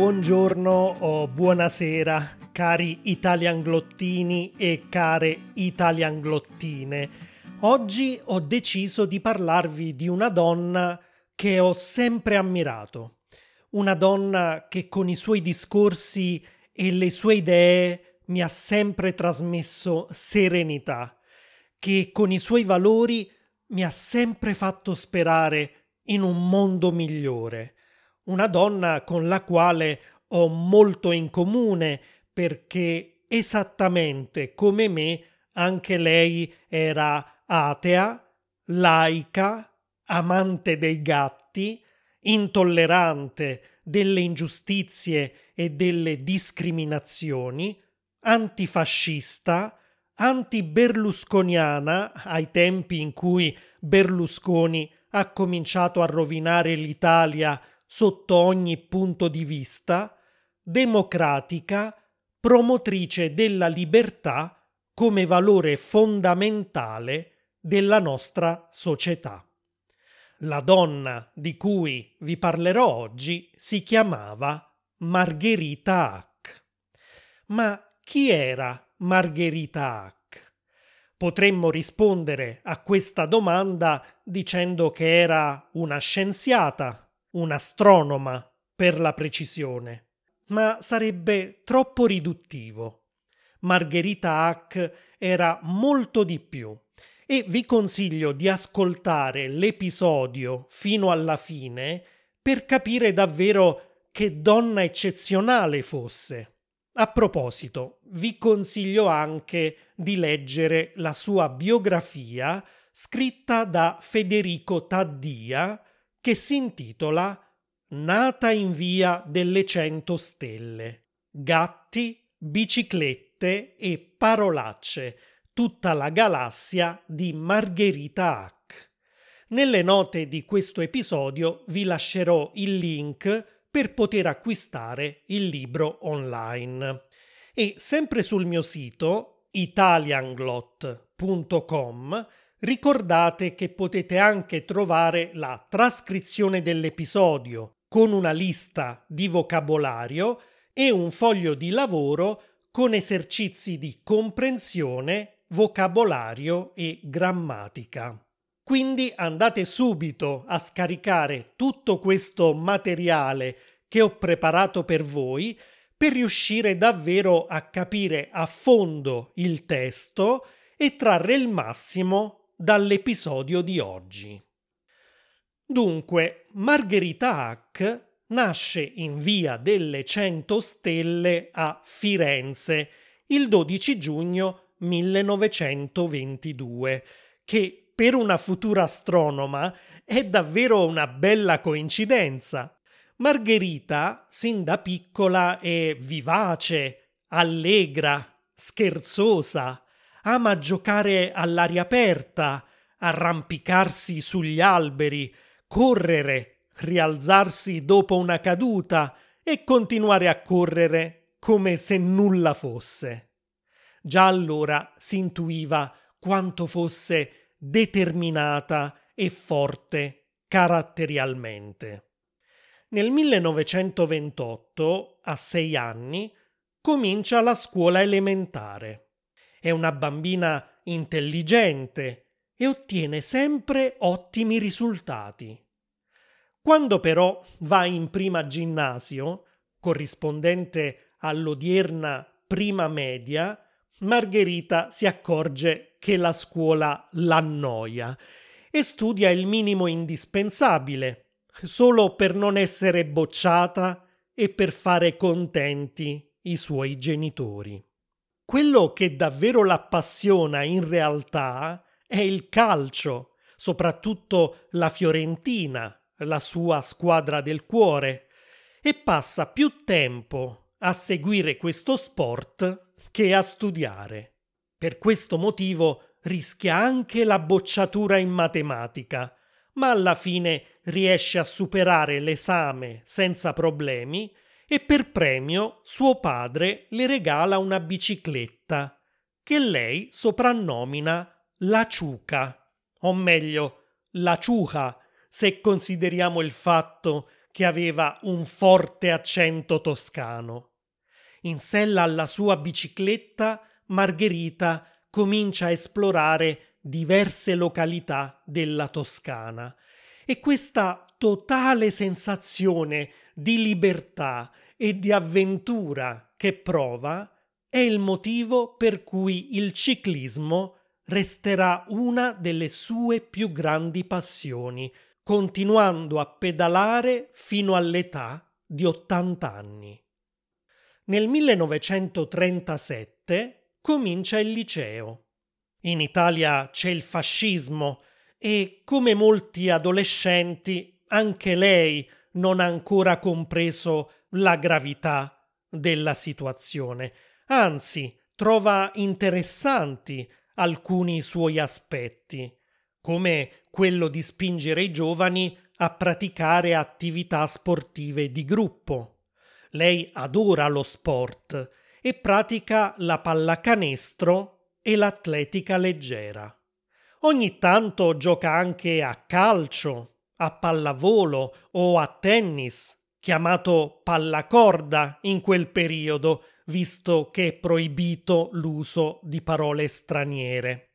buongiorno o buonasera, cari italianglottini e care italianglottine. Oggi ho deciso di parlarvi di una donna che ho sempre ammirato. Una donna che con i suoi discorsi e le sue idee mi ha sempre trasmesso serenità, che con i suoi valori mi ha sempre fatto sperare in un mondo migliore una donna con la quale ho molto in comune perché esattamente come me anche lei era atea, laica, amante dei gatti, intollerante delle ingiustizie e delle discriminazioni, antifascista, anti-berlusconiana ai tempi in cui Berlusconi ha cominciato a rovinare l'Italia sotto ogni punto di vista, democratica, promotrice della libertà come valore fondamentale della nostra società. La donna di cui vi parlerò oggi si chiamava Margherita Hack. Ma chi era Margherita Hack? Potremmo rispondere a questa domanda dicendo che era una scienziata, un'astronoma per la precisione, ma sarebbe troppo riduttivo. Margherita Hack era molto di più e vi consiglio di ascoltare l'episodio fino alla fine per capire davvero che donna eccezionale fosse. A proposito, vi consiglio anche di leggere la sua biografia scritta da Federico Taddia che si intitola Nata in via delle cento stelle. Gatti, biciclette e parolacce. Tutta la galassia di Margherita Hack. Nelle note di questo episodio vi lascerò il link per poter acquistare il libro online. E sempre sul mio sito italianglot.com Ricordate che potete anche trovare la trascrizione dell'episodio con una lista di vocabolario e un foglio di lavoro con esercizi di comprensione, vocabolario e grammatica. Quindi andate subito a scaricare tutto questo materiale che ho preparato per voi per riuscire davvero a capire a fondo il testo e trarre il massimo dall'episodio di oggi. Dunque, Margherita Hack nasce in via delle Cento Stelle a Firenze il 12 giugno 1922, che per una futura astronoma è davvero una bella coincidenza. Margherita, sin da piccola, è vivace, allegra, scherzosa, ama giocare all'aria aperta, arrampicarsi sugli alberi, correre, rialzarsi dopo una caduta e continuare a correre come se nulla fosse. Già allora si intuiva quanto fosse determinata e forte caratterialmente. Nel 1928, a sei anni, comincia la scuola elementare. È una bambina intelligente e ottiene sempre ottimi risultati. Quando però va in prima ginnasio, corrispondente all'odierna prima media, Margherita si accorge che la scuola l'annoia e studia il minimo indispensabile, solo per non essere bocciata e per fare contenti i suoi genitori. Quello che davvero l'appassiona in realtà è il calcio, soprattutto la Fiorentina, la sua squadra del cuore, e passa più tempo a seguire questo sport che a studiare. Per questo motivo rischia anche la bocciatura in matematica, ma alla fine riesce a superare l'esame senza problemi e per premio suo padre le regala una bicicletta che lei soprannomina la ciuca, o meglio, la ciuca, se consideriamo il fatto che aveva un forte accento toscano. In sella alla sua bicicletta, Margherita comincia a esplorare diverse località della Toscana e questa totale sensazione di libertà e di avventura che prova è il motivo per cui il ciclismo resterà una delle sue più grandi passioni, continuando a pedalare fino all'età di 80 anni. Nel 1937 comincia il liceo. In Italia c'è il fascismo e, come molti adolescenti, anche lei non ha ancora compreso la gravità della situazione. Anzi, trova interessanti alcuni suoi aspetti, come quello di spingere i giovani a praticare attività sportive di gruppo. Lei adora lo sport e pratica la pallacanestro e l'atletica leggera. Ogni tanto gioca anche a calcio, a pallavolo o a tennis, chiamato pallacorda in quel periodo, visto che è proibito l'uso di parole straniere.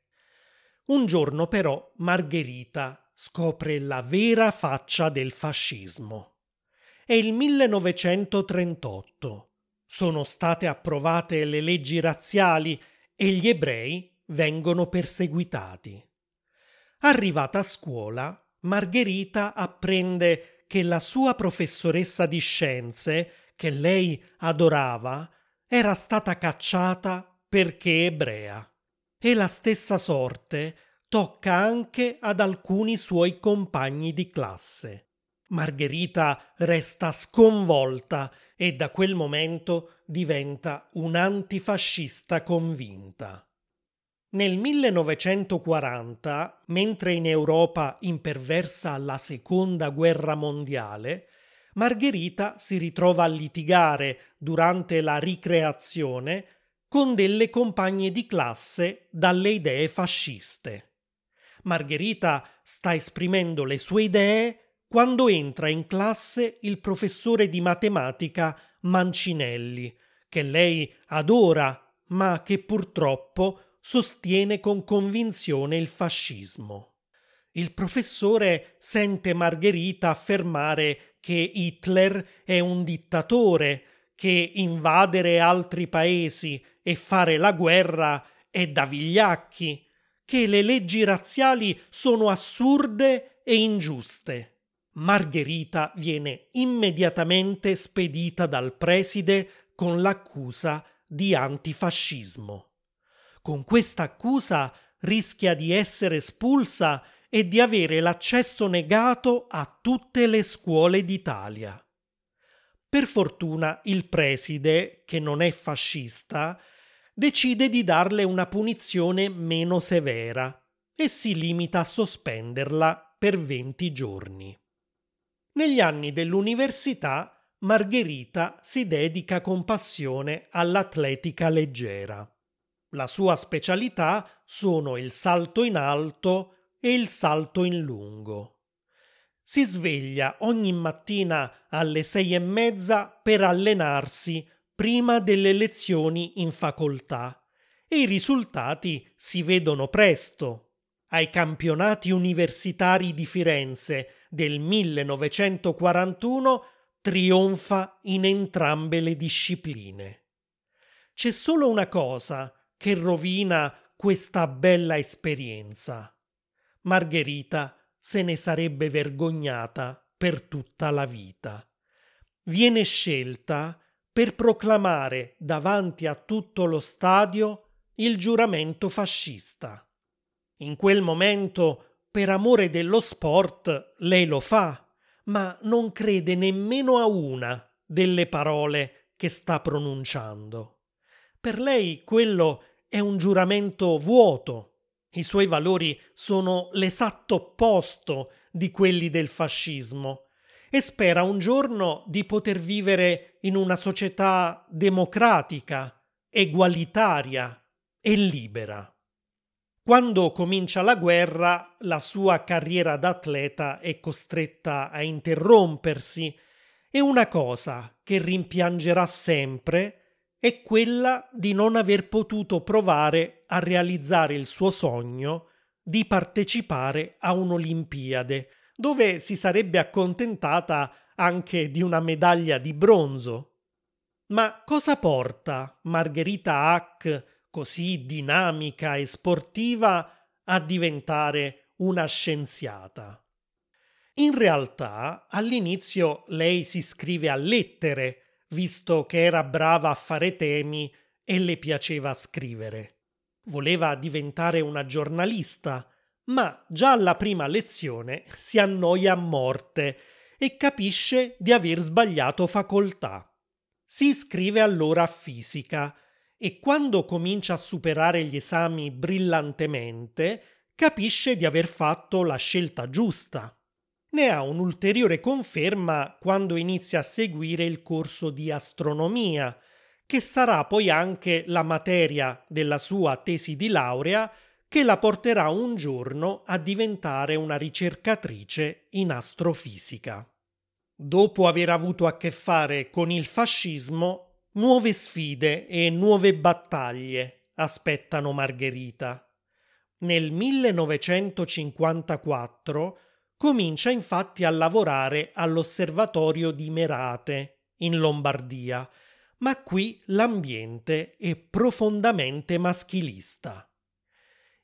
Un giorno però Margherita scopre la vera faccia del fascismo. È il 1938. Sono state approvate le leggi razziali e gli ebrei vengono perseguitati. Arrivata a scuola, Margherita apprende che la sua professoressa di scienze, che lei adorava, era stata cacciata perché ebrea. E la stessa sorte tocca anche ad alcuni suoi compagni di classe. Margherita resta sconvolta e da quel momento diventa un'antifascista convinta. Nel 1940, mentre in Europa imperversa la seconda guerra mondiale, Margherita si ritrova a litigare durante la ricreazione con delle compagne di classe dalle idee fasciste. Margherita sta esprimendo le sue idee quando entra in classe il professore di matematica Mancinelli, che lei adora, ma che purtroppo sostiene con convinzione il fascismo. Il professore sente Margherita affermare che Hitler è un dittatore, che invadere altri paesi e fare la guerra è da vigliacchi, che le leggi razziali sono assurde e ingiuste. Margherita viene immediatamente spedita dal preside con l'accusa di antifascismo. Con questa accusa rischia di essere espulsa e di avere l'accesso negato a tutte le scuole d'Italia. Per fortuna il preside, che non è fascista, decide di darle una punizione meno severa e si limita a sospenderla per 20 giorni. Negli anni dell'università Margherita si dedica con passione all'atletica leggera. La sua specialità sono il salto in alto, e il salto in lungo. Si sveglia ogni mattina alle sei e mezza per allenarsi prima delle lezioni in facoltà e i risultati si vedono presto. Ai campionati universitari di Firenze del 1941 trionfa in entrambe le discipline. C'è solo una cosa che rovina questa bella esperienza. Margherita se ne sarebbe vergognata per tutta la vita. Viene scelta per proclamare davanti a tutto lo stadio il giuramento fascista. In quel momento, per amore dello sport, lei lo fa, ma non crede nemmeno a una delle parole che sta pronunciando. Per lei quello è un giuramento vuoto, i suoi valori sono l'esatto opposto di quelli del fascismo e spera un giorno di poter vivere in una società democratica, egualitaria e libera. Quando comincia la guerra, la sua carriera d'atleta è costretta a interrompersi e una cosa che rimpiangerà sempre è quella di non aver potuto provare a realizzare il suo sogno di partecipare a un'Olimpiade, dove si sarebbe accontentata anche di una medaglia di bronzo. Ma cosa porta Margherita Hack, così dinamica e sportiva, a diventare una scienziata? In realtà, all'inizio lei si scrive a lettere, visto che era brava a fare temi e le piaceva scrivere. Voleva diventare una giornalista, ma già alla prima lezione si annoia a morte e capisce di aver sbagliato facoltà. Si iscrive allora a fisica e quando comincia a superare gli esami brillantemente capisce di aver fatto la scelta giusta. Ne ha un'ulteriore conferma quando inizia a seguire il corso di astronomia, che sarà poi anche la materia della sua tesi di laurea che la porterà un giorno a diventare una ricercatrice in astrofisica. Dopo aver avuto a che fare con il fascismo, nuove sfide e nuove battaglie aspettano Margherita. Nel 1954 comincia infatti a lavorare all'osservatorio di Merate, in Lombardia, ma qui l'ambiente è profondamente maschilista.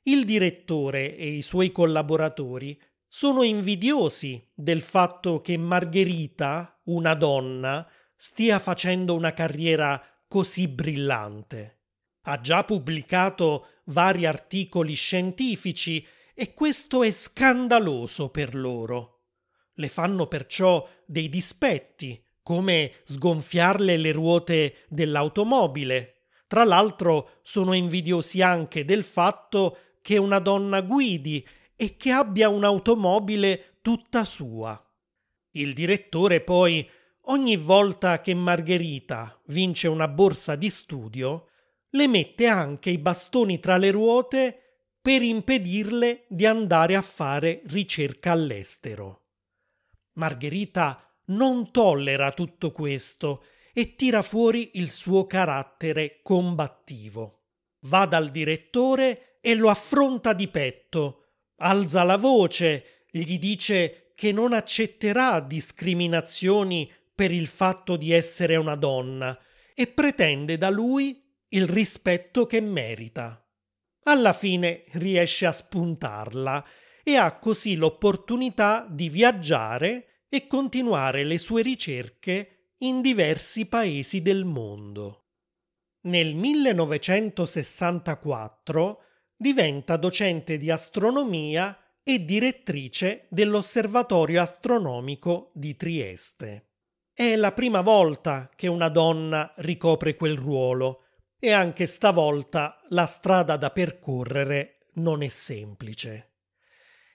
Il direttore e i suoi collaboratori sono invidiosi del fatto che Margherita, una donna, stia facendo una carriera così brillante. Ha già pubblicato vari articoli scientifici e questo è scandaloso per loro. Le fanno perciò dei dispetti, come sgonfiarle le ruote dell'automobile. Tra l'altro sono invidiosi anche del fatto che una donna guidi e che abbia un'automobile tutta sua. Il direttore poi, ogni volta che Margherita vince una borsa di studio, le mette anche i bastoni tra le ruote per impedirle di andare a fare ricerca all'estero. Margherita non tollera tutto questo e tira fuori il suo carattere combattivo. Va dal direttore e lo affronta di petto, alza la voce, gli dice che non accetterà discriminazioni per il fatto di essere una donna e pretende da lui il rispetto che merita. Alla fine riesce a spuntarla e ha così l'opportunità di viaggiare e continuare le sue ricerche in diversi paesi del mondo. Nel 1964 diventa docente di astronomia e direttrice dell'Osservatorio astronomico di Trieste. È la prima volta che una donna ricopre quel ruolo e anche stavolta la strada da percorrere non è semplice.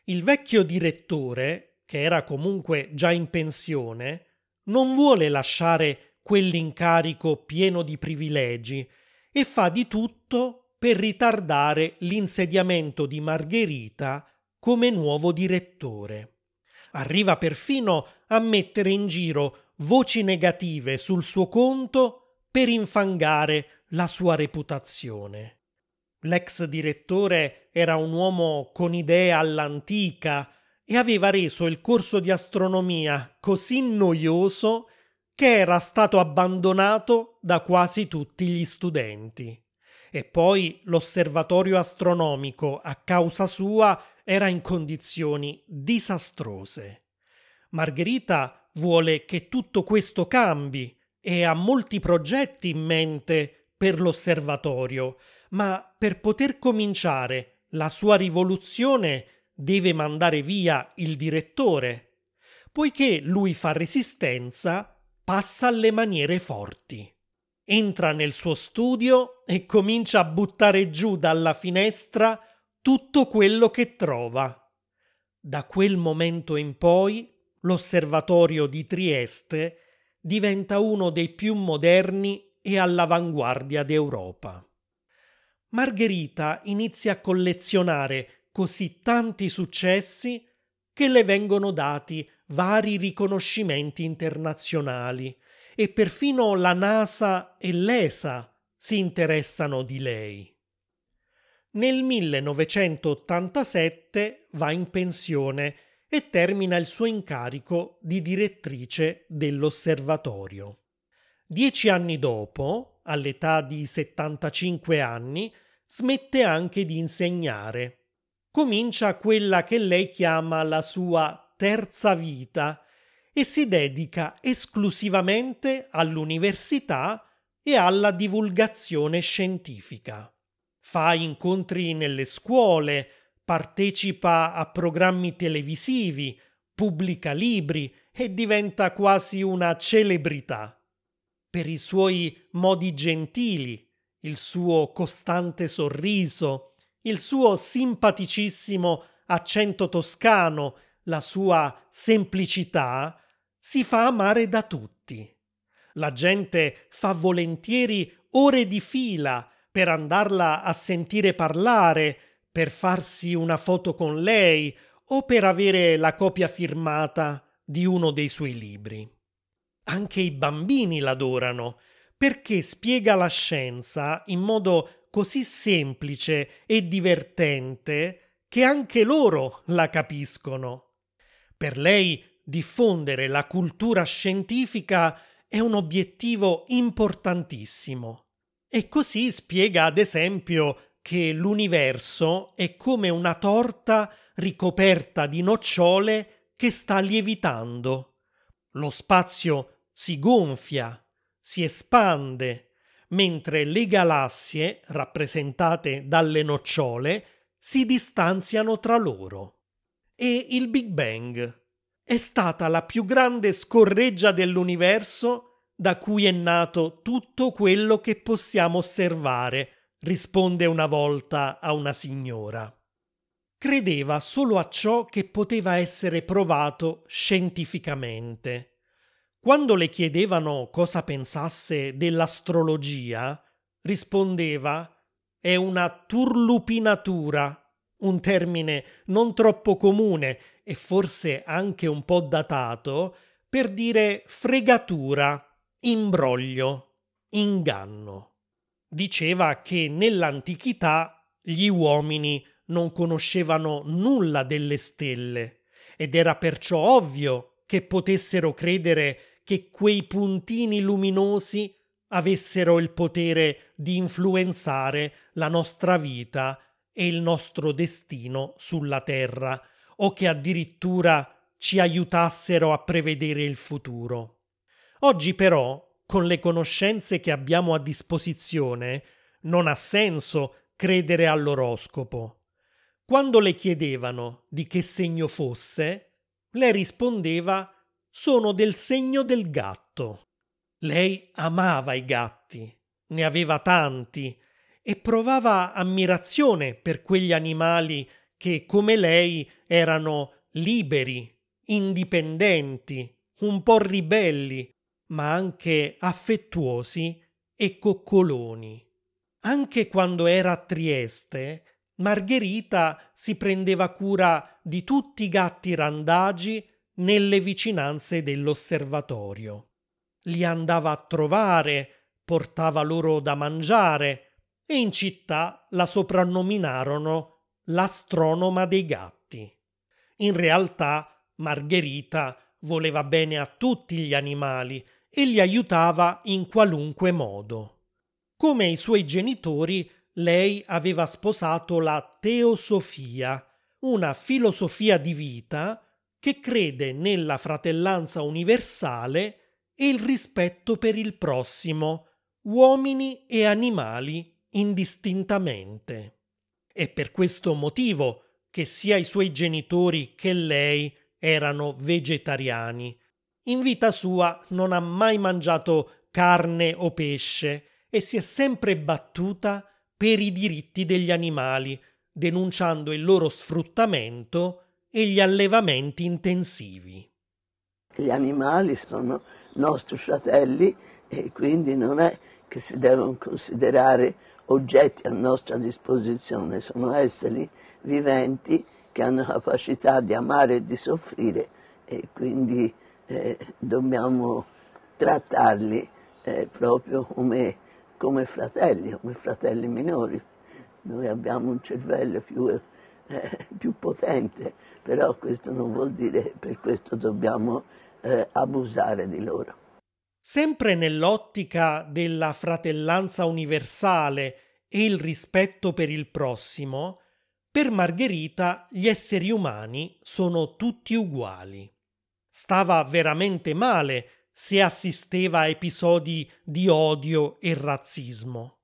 Il vecchio direttore, che era comunque già in pensione, non vuole lasciare quell'incarico pieno di privilegi e fa di tutto per ritardare l'insediamento di Margherita come nuovo direttore. Arriva perfino a mettere in giro voci negative sul suo conto per infangare la sua reputazione. L'ex direttore era un uomo con idee all'antica e aveva reso il corso di astronomia così noioso che era stato abbandonato da quasi tutti gli studenti. E poi l'osservatorio astronomico, a causa sua, era in condizioni disastrose. Margherita vuole che tutto questo cambi e ha molti progetti in mente per l'osservatorio, ma per poter cominciare la sua rivoluzione deve mandare via il direttore. Poiché lui fa resistenza, passa alle maniere forti. Entra nel suo studio e comincia a buttare giù dalla finestra tutto quello che trova. Da quel momento in poi l'osservatorio di Trieste diventa uno dei più moderni e all'avanguardia d'Europa. Margherita inizia a collezionare così tanti successi che le vengono dati vari riconoscimenti internazionali e perfino la NASA e l'ESA si interessano di lei. Nel 1987 va in pensione e termina il suo incarico di direttrice dell'osservatorio. Dieci anni dopo, all'età di 75 anni, smette anche di insegnare. Comincia quella che lei chiama la sua terza vita e si dedica esclusivamente all'università e alla divulgazione scientifica. Fa incontri nelle scuole, partecipa a programmi televisivi, pubblica libri e diventa quasi una celebrità. Per i suoi modi gentili, il suo costante sorriso, il suo simpaticissimo accento toscano, la sua semplicità, si fa amare da tutti. La gente fa volentieri ore di fila per andarla a sentire parlare, per farsi una foto con lei o per avere la copia firmata di uno dei suoi libri. Anche i bambini l'adorano perché spiega la scienza in modo così semplice e divertente che anche loro la capiscono. Per lei diffondere la cultura scientifica è un obiettivo importantissimo. E così spiega ad esempio che l'universo è come una torta ricoperta di nocciole che sta lievitando. Lo spazio si gonfia, si espande, mentre le galassie, rappresentate dalle nocciole, si distanziano tra loro. E il Big Bang è stata la più grande scorreggia dell'universo da cui è nato tutto quello che possiamo osservare, risponde una volta a una signora. Credeva solo a ciò che poteva essere provato scientificamente. Quando le chiedevano cosa pensasse dell'astrologia, rispondeva è una turlupinatura, un termine non troppo comune e forse anche un po' datato, per dire fregatura, imbroglio, inganno. Diceva che nell'antichità gli uomini non conoscevano nulla delle stelle ed era perciò ovvio che potessero credere che quei puntini luminosi avessero il potere di influenzare la nostra vita e il nostro destino sulla Terra o che addirittura ci aiutassero a prevedere il futuro. Oggi però, con le conoscenze che abbiamo a disposizione, non ha senso credere all'oroscopo. Quando le chiedevano di che segno fosse, lei rispondeva sono del segno del gatto. Lei amava i gatti, ne aveva tanti e provava ammirazione per quegli animali che, come lei, erano liberi, indipendenti, un po' ribelli, ma anche affettuosi e coccoloni. Anche quando era a Trieste, Margherita si prendeva cura di tutti i gatti randagi nelle vicinanze dell'osservatorio. Li andava a trovare, portava loro da mangiare e in città la soprannominarono l'astronoma dei gatti. In realtà Margherita voleva bene a tutti gli animali e li aiutava in qualunque modo. Come i suoi genitori, lei aveva sposato la teosofia, una filosofia di vita che crede nella fratellanza universale e il rispetto per il prossimo, uomini e animali indistintamente. È per questo motivo che sia i suoi genitori che lei erano vegetariani. In vita sua non ha mai mangiato carne o pesce e si è sempre battuta per i diritti degli animali, denunciando il loro sfruttamento e gli allevamenti intensivi. Gli animali sono nostri fratelli e quindi non è che si devono considerare oggetti a nostra disposizione, sono esseri viventi che hanno capacità di amare e di soffrire e quindi eh, dobbiamo trattarli eh, proprio come, come, fratelli, come fratelli minori. Noi abbiamo un cervello più, eh, più potente, però questo non vuol dire per questo dobbiamo eh, abusare di loro. Sempre nell'ottica della fratellanza universale e il rispetto per il prossimo, per Margherita gli esseri umani sono tutti uguali. Stava veramente male se assisteva a episodi di odio e razzismo.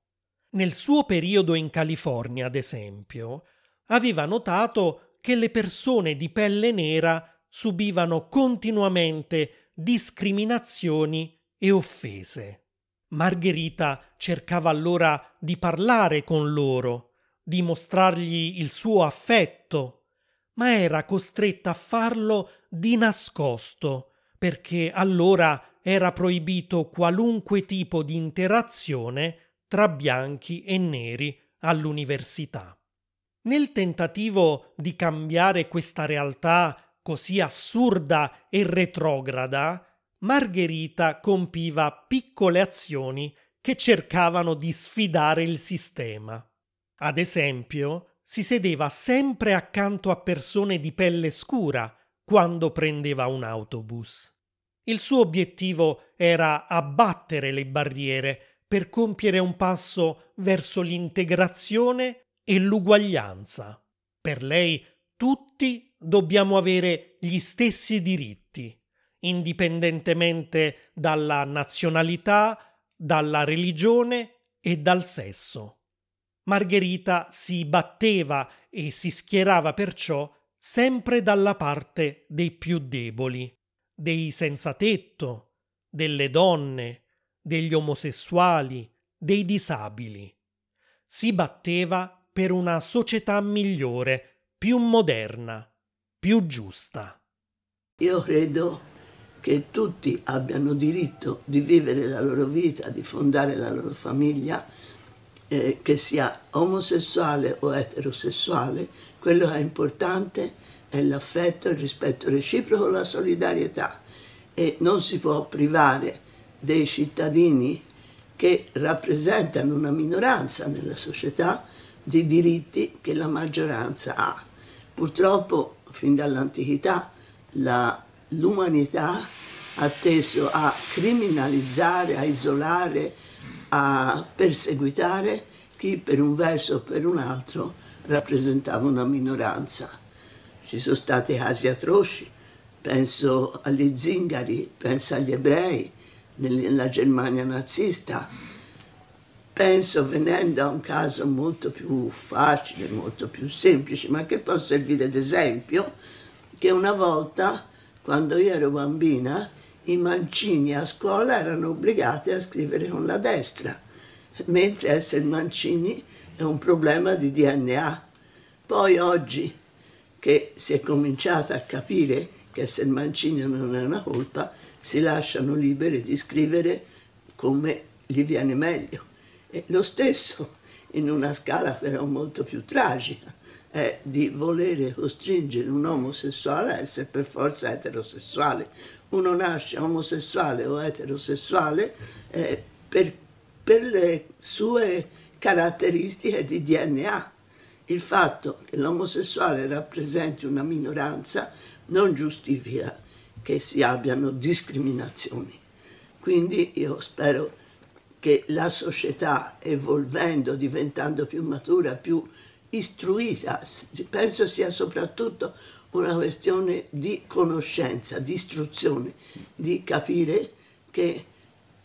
Nel suo periodo in California, ad esempio, aveva notato che le persone di pelle nera subivano continuamente discriminazioni e offese. Margherita cercava allora di parlare con loro, di mostrargli il suo affetto, ma era costretta a farlo di nascosto, perché allora era proibito qualunque tipo di interazione tra bianchi e neri all'università. Nel tentativo di cambiare questa realtà così assurda e retrograda, Margherita compiva piccole azioni che cercavano di sfidare il sistema. Ad esempio, si sedeva sempre accanto a persone di pelle scura quando prendeva un autobus. Il suo obiettivo era abbattere le barriere per compiere un passo verso l'integrazione e l'uguaglianza. Per lei tutti dobbiamo avere gli stessi diritti, indipendentemente dalla nazionalità, dalla religione e dal sesso. Margherita si batteva e si schierava perciò sempre dalla parte dei più deboli, dei senza tetto, delle donne, degli omosessuali, dei disabili. Si batteva per una società migliore, più moderna, più giusta. Io credo che tutti abbiano diritto di vivere la loro vita, di fondare la loro famiglia eh, che sia omosessuale o eterosessuale, quello che è importante è l'affetto, il rispetto reciproco, la solidarietà e non si può privare dei cittadini che rappresentano una minoranza nella società di diritti che la maggioranza ha. Purtroppo fin dall'antichità l'umanità ha teso a criminalizzare, a isolare, a perseguitare chi per un verso o per un altro rappresentava una minoranza. Ci sono stati casi atroci, penso agli zingari, penso agli ebrei nella Germania nazista, penso venendo a un caso molto più facile, molto più semplice, ma che può servire d'esempio, che una volta, quando io ero bambina, i mancini a scuola erano obbligati a scrivere con la destra, mentre essere mancini è un problema di DNA. Poi oggi che si è cominciato a capire che essere mancini non è una colpa, si lasciano liberi di scrivere come gli viene meglio. E lo stesso, in una scala però molto più tragica, è di volere costringere un omosessuale a essere per forza eterosessuale uno nasce omosessuale o eterosessuale eh, per, per le sue caratteristiche di DNA. Il fatto che l'omosessuale rappresenti una minoranza non giustifica che si abbiano discriminazioni. Quindi io spero che la società evolvendo, diventando più matura, più istruita, penso sia soprattutto una questione di conoscenza, di istruzione, di capire che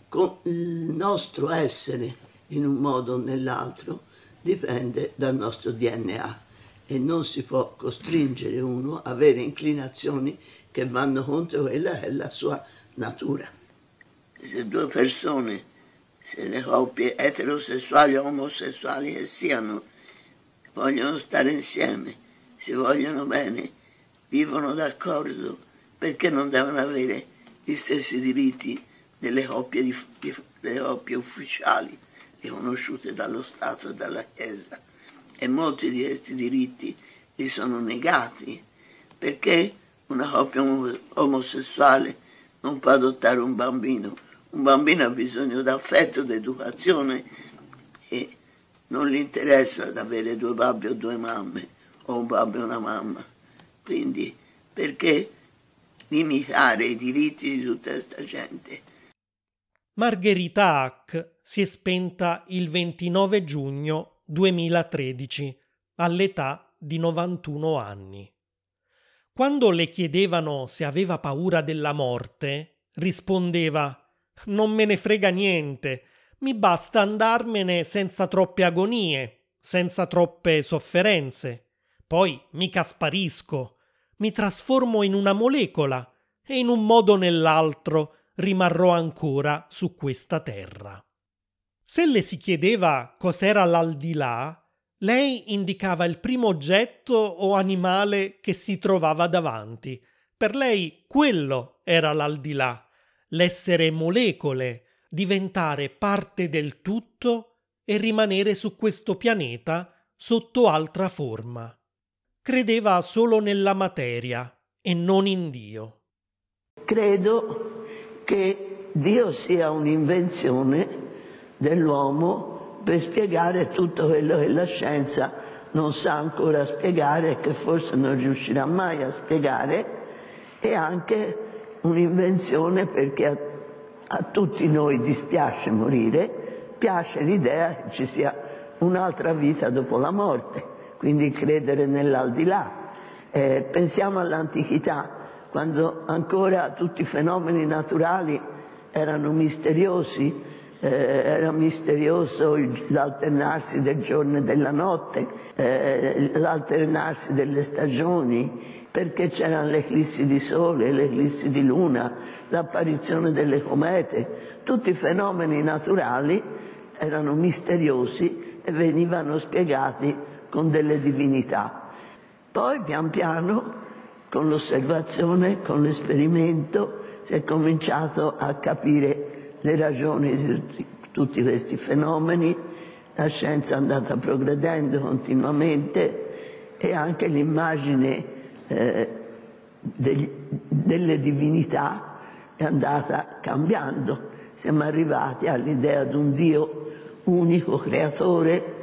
con il nostro essere in un modo o nell'altro dipende dal nostro DNA e non si può costringere uno a avere inclinazioni che vanno contro quella che è la sua natura. Se due persone, se le coppie eterosessuali o omosessuali che siano, vogliono stare insieme, si vogliono bene, vivono d'accordo perché non devono avere gli stessi diritti delle coppie, di, delle coppie ufficiali riconosciute dallo Stato e dalla Chiesa. E molti di questi diritti li sono negati, perché una coppia omosessuale non può adottare un bambino. Un bambino ha bisogno d'affetto, d'educazione e non gli interessa ad avere due babbi o due mamme, o un babbo e una mamma. Quindi perché limitare i diritti di tutta questa gente? Margherita Hack si è spenta il 29 giugno 2013 all'età di 91 anni. Quando le chiedevano se aveva paura della morte, rispondeva Non me ne frega niente, mi basta andarmene senza troppe agonie, senza troppe sofferenze. Poi mica sparisco, mi trasformo in una molecola e in un modo o nell'altro rimarrò ancora su questa terra. Se le si chiedeva cos'era l'aldilà, lei indicava il primo oggetto o animale che si trovava davanti. Per lei quello era l'aldilà, l'essere molecole, diventare parte del tutto e rimanere su questo pianeta sotto altra forma. Credeva solo nella materia e non in Dio. Credo che Dio sia un'invenzione dell'uomo per spiegare tutto quello che la scienza non sa ancora spiegare e che forse non riuscirà mai a spiegare, e anche un'invenzione perché a, a tutti noi dispiace morire, piace l'idea che ci sia un'altra vita dopo la morte, quindi credere nell'aldilà. Eh, pensiamo all'antichità, quando ancora tutti i fenomeni naturali erano misteriosi, eh, era misterioso l'alternarsi del giorno e della notte, eh, l'alternarsi delle stagioni, perché c'erano le eclissi di sole, le eclissi di luna, l'apparizione delle comete, tutti i fenomeni naturali erano misteriosi e venivano spiegati con delle divinità. Poi pian piano, con l'osservazione, con l'esperimento, si è cominciato a capire le ragioni di tutti, tutti questi fenomeni, la scienza è andata progredendo continuamente e anche l'immagine eh, degli, delle divinità è andata cambiando. Siamo arrivati all'idea di un Dio unico, creatore.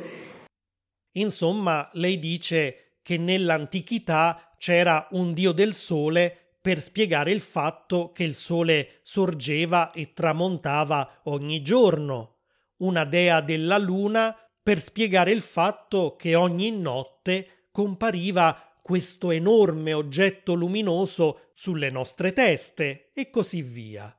Insomma, lei dice che nell'antichità c'era un Dio del sole per spiegare il fatto che il sole sorgeva e tramontava ogni giorno, una dea della luna per spiegare il fatto che ogni notte compariva questo enorme oggetto luminoso sulle nostre teste e così via.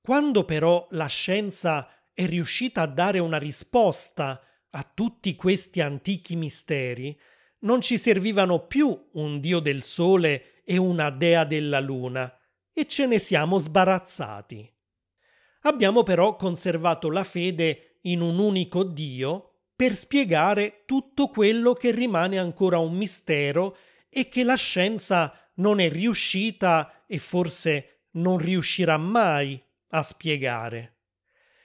Quando però la scienza è riuscita a dare una risposta a tutti questi antichi misteri, non ci servivano più un dio del sole e una dea della luna, e ce ne siamo sbarazzati. Abbiamo però conservato la fede in un unico Dio per spiegare tutto quello che rimane ancora un mistero e che la scienza non è riuscita e forse non riuscirà mai a spiegare.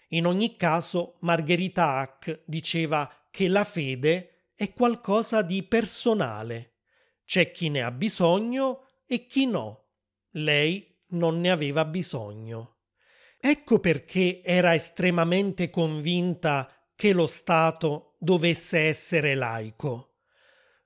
In ogni caso, Margherita Hack diceva che la fede è qualcosa di personale. C'è chi ne ha bisogno e chi no. Lei non ne aveva bisogno. Ecco perché era estremamente convinta che lo Stato dovesse essere laico.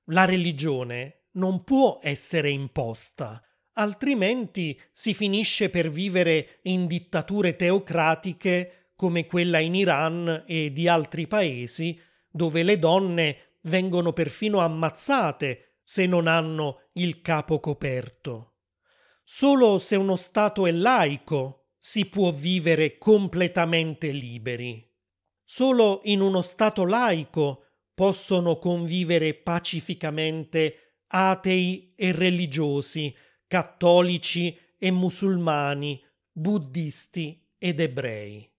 La religione non può essere imposta, altrimenti si finisce per vivere in dittature teocratiche come quella in Iran e di altri paesi, dove le donne vengono perfino ammazzate se non hanno il capo coperto. Solo se uno Stato è laico si può vivere completamente liberi. Solo in uno Stato laico possono convivere pacificamente atei e religiosi, cattolici e musulmani, buddisti ed ebrei.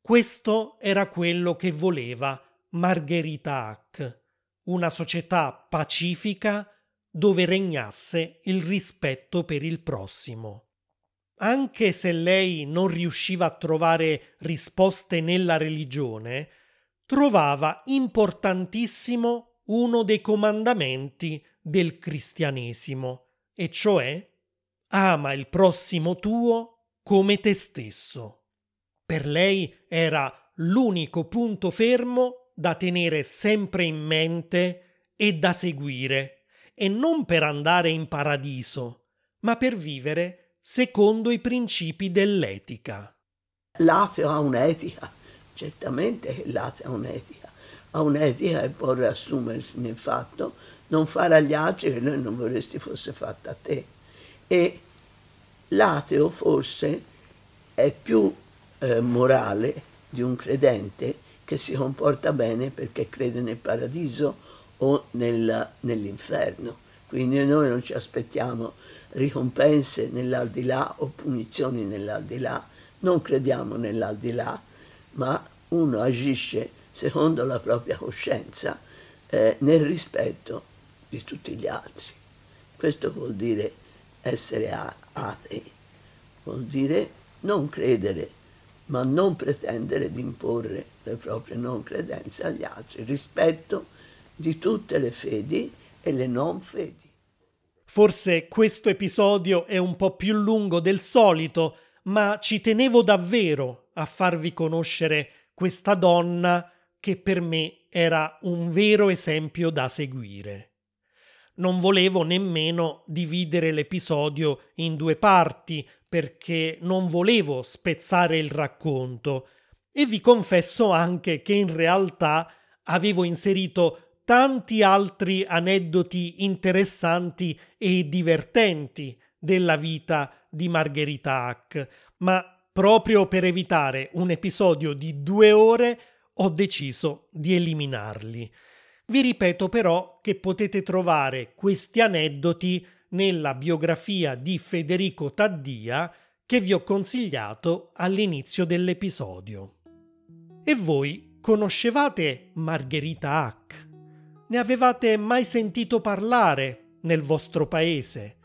Questo era quello che voleva Margherita Hack una società pacifica dove regnasse il rispetto per il prossimo. Anche se lei non riusciva a trovare risposte nella religione, trovava importantissimo uno dei comandamenti del cristianesimo, e cioè ama il prossimo tuo come te stesso. Per lei era l'unico punto fermo da tenere sempre in mente e da seguire, e non per andare in paradiso, ma per vivere secondo i principi dell'etica. L'ateo ha un'etica, certamente che l'ateo ha un'etica, ha un'etica e può riassumersi nel fatto non fare agli altri che noi non vorresti fosse fatta a te. E l'ateo forse è più eh, morale di un credente che si comporta bene perché crede nel paradiso o nel, nell'inferno. Quindi noi non ci aspettiamo ricompense nell'aldilà o punizioni nell'aldilà, non crediamo nell'aldilà, ma uno agisce secondo la propria coscienza eh, nel rispetto di tutti gli altri. Questo vuol dire essere atei, vuol dire non credere, ma non pretendere di imporre le proprie non credenze agli altri, rispetto di tutte le fedi e le non fedi. Forse questo episodio è un po' più lungo del solito, ma ci tenevo davvero a farvi conoscere questa donna che per me era un vero esempio da seguire. Non volevo nemmeno dividere l'episodio in due parti perché non volevo spezzare il racconto e vi confesso anche che in realtà avevo inserito tanti altri aneddoti interessanti e divertenti della vita di Margherita Hack, ma proprio per evitare un episodio di due ore ho deciso di eliminarli. Vi ripeto però che potete trovare questi aneddoti nella biografia di Federico Taddia che vi ho consigliato all'inizio dell'episodio. E voi conoscevate Margherita Hack? Ne avevate mai sentito parlare nel vostro paese?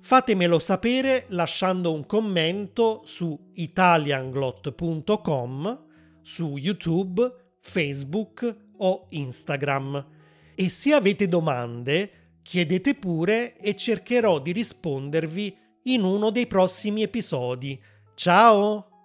Fatemelo sapere lasciando un commento su italianglot.com, su YouTube, Facebook o Instagram. E se avete domande, chiedete pure e cercherò di rispondervi in uno dei prossimi episodi. Ciao!